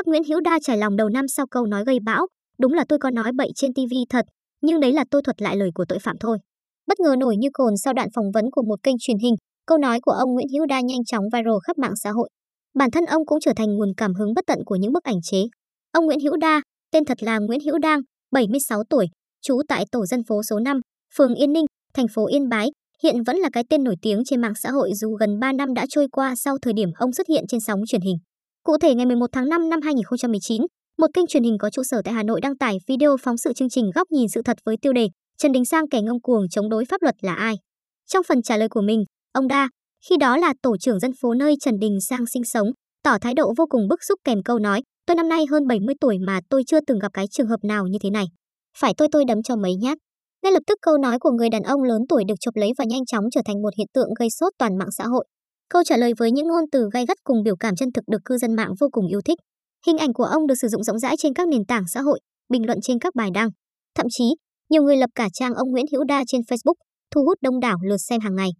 Bác Nguyễn Hữu Đa trải lòng đầu năm sau câu nói gây bão, đúng là tôi có nói bậy trên TV thật, nhưng đấy là tôi thuật lại lời của tội phạm thôi. Bất ngờ nổi như cồn sau đoạn phỏng vấn của một kênh truyền hình, câu nói của ông Nguyễn Hữu Đa nhanh chóng viral khắp mạng xã hội. Bản thân ông cũng trở thành nguồn cảm hứng bất tận của những bức ảnh chế. Ông Nguyễn Hữu Đa, tên thật là Nguyễn Hữu Đang, 76 tuổi, trú tại tổ dân phố số 5, phường Yên Ninh, thành phố Yên Bái, hiện vẫn là cái tên nổi tiếng trên mạng xã hội dù gần 3 năm đã trôi qua sau thời điểm ông xuất hiện trên sóng truyền hình. Cụ thể ngày 11 tháng 5 năm 2019, một kênh truyền hình có trụ sở tại Hà Nội đăng tải video phóng sự chương trình Góc nhìn sự thật với tiêu đề Trần Đình Sang kẻ ngông cuồng chống đối pháp luật là ai. Trong phần trả lời của mình, ông Đa, khi đó là tổ trưởng dân phố nơi Trần Đình Sang sinh sống, tỏ thái độ vô cùng bức xúc kèm câu nói, tôi năm nay hơn 70 tuổi mà tôi chưa từng gặp cái trường hợp nào như thế này. Phải tôi tôi đấm cho mấy nhát. Ngay lập tức câu nói của người đàn ông lớn tuổi được chụp lấy và nhanh chóng trở thành một hiện tượng gây sốt toàn mạng xã hội. Câu trả lời với những ngôn từ gay gắt cùng biểu cảm chân thực được cư dân mạng vô cùng yêu thích. Hình ảnh của ông được sử dụng rộng rãi trên các nền tảng xã hội, bình luận trên các bài đăng. Thậm chí, nhiều người lập cả trang ông Nguyễn Hữu Đa trên Facebook, thu hút đông đảo lượt xem hàng ngày.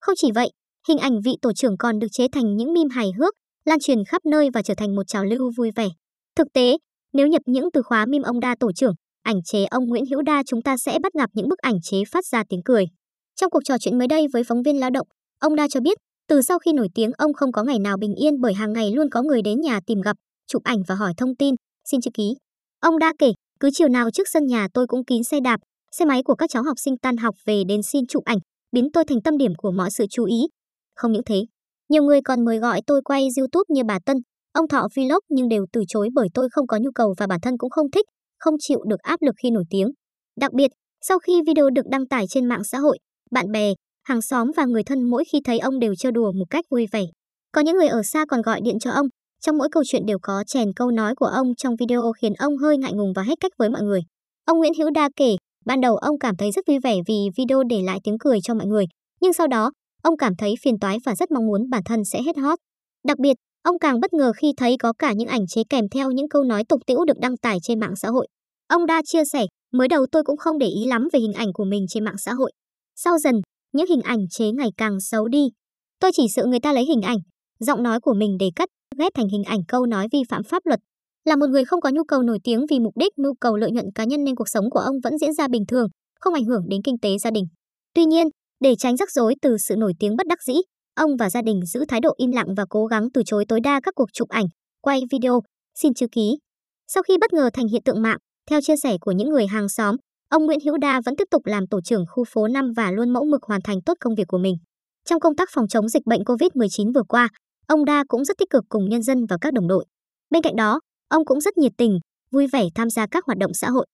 Không chỉ vậy, hình ảnh vị tổ trưởng còn được chế thành những meme hài hước, lan truyền khắp nơi và trở thành một trào lưu vui vẻ. Thực tế, nếu nhập những từ khóa meme ông Đa tổ trưởng, ảnh chế ông Nguyễn Hữu Đa chúng ta sẽ bắt gặp những bức ảnh chế phát ra tiếng cười. Trong cuộc trò chuyện mới đây với phóng viên Lao động, ông Đa cho biết, từ sau khi nổi tiếng ông không có ngày nào bình yên bởi hàng ngày luôn có người đến nhà tìm gặp, chụp ảnh và hỏi thông tin, xin chữ ký. Ông Đa kể, cứ chiều nào trước sân nhà tôi cũng kín xe đạp, xe máy của các cháu học sinh tan học về đến xin chụp ảnh, biến tôi thành tâm điểm của mọi sự chú ý. Không những thế, nhiều người còn mời gọi tôi quay YouTube như bà Tân, ông Thọ Vlog nhưng đều từ chối bởi tôi không có nhu cầu và bản thân cũng không thích, không chịu được áp lực khi nổi tiếng. Đặc biệt, sau khi video được đăng tải trên mạng xã hội, bạn bè, hàng xóm và người thân mỗi khi thấy ông đều trêu đùa một cách vui vẻ. Có những người ở xa còn gọi điện cho ông, trong mỗi câu chuyện đều có chèn câu nói của ông trong video khiến ông hơi ngại ngùng và hết cách với mọi người. Ông Nguyễn Hữu Đa kể, ban đầu ông cảm thấy rất vui vẻ vì video để lại tiếng cười cho mọi người, nhưng sau đó, ông cảm thấy phiền toái và rất mong muốn bản thân sẽ hết hot. Đặc biệt, ông càng bất ngờ khi thấy có cả những ảnh chế kèm theo những câu nói tục tĩu được đăng tải trên mạng xã hội. Ông Đa chia sẻ, mới đầu tôi cũng không để ý lắm về hình ảnh của mình trên mạng xã hội. Sau dần, những hình ảnh chế ngày càng xấu đi. Tôi chỉ sợ người ta lấy hình ảnh, giọng nói của mình để cắt, ghép thành hình ảnh câu nói vi phạm pháp luật. Là một người không có nhu cầu nổi tiếng vì mục đích nhu cầu lợi nhuận cá nhân nên cuộc sống của ông vẫn diễn ra bình thường, không ảnh hưởng đến kinh tế gia đình. Tuy nhiên, để tránh rắc rối từ sự nổi tiếng bất đắc dĩ, ông và gia đình giữ thái độ im lặng và cố gắng từ chối tối đa các cuộc chụp ảnh, quay video, xin chữ ký. Sau khi bất ngờ thành hiện tượng mạng, theo chia sẻ của những người hàng xóm, ông Nguyễn Hữu Đa vẫn tiếp tục làm tổ trưởng khu phố 5 và luôn mẫu mực hoàn thành tốt công việc của mình. Trong công tác phòng chống dịch bệnh COVID-19 vừa qua, ông Đa cũng rất tích cực cùng nhân dân và các đồng đội. Bên cạnh đó, ông cũng rất nhiệt tình, vui vẻ tham gia các hoạt động xã hội.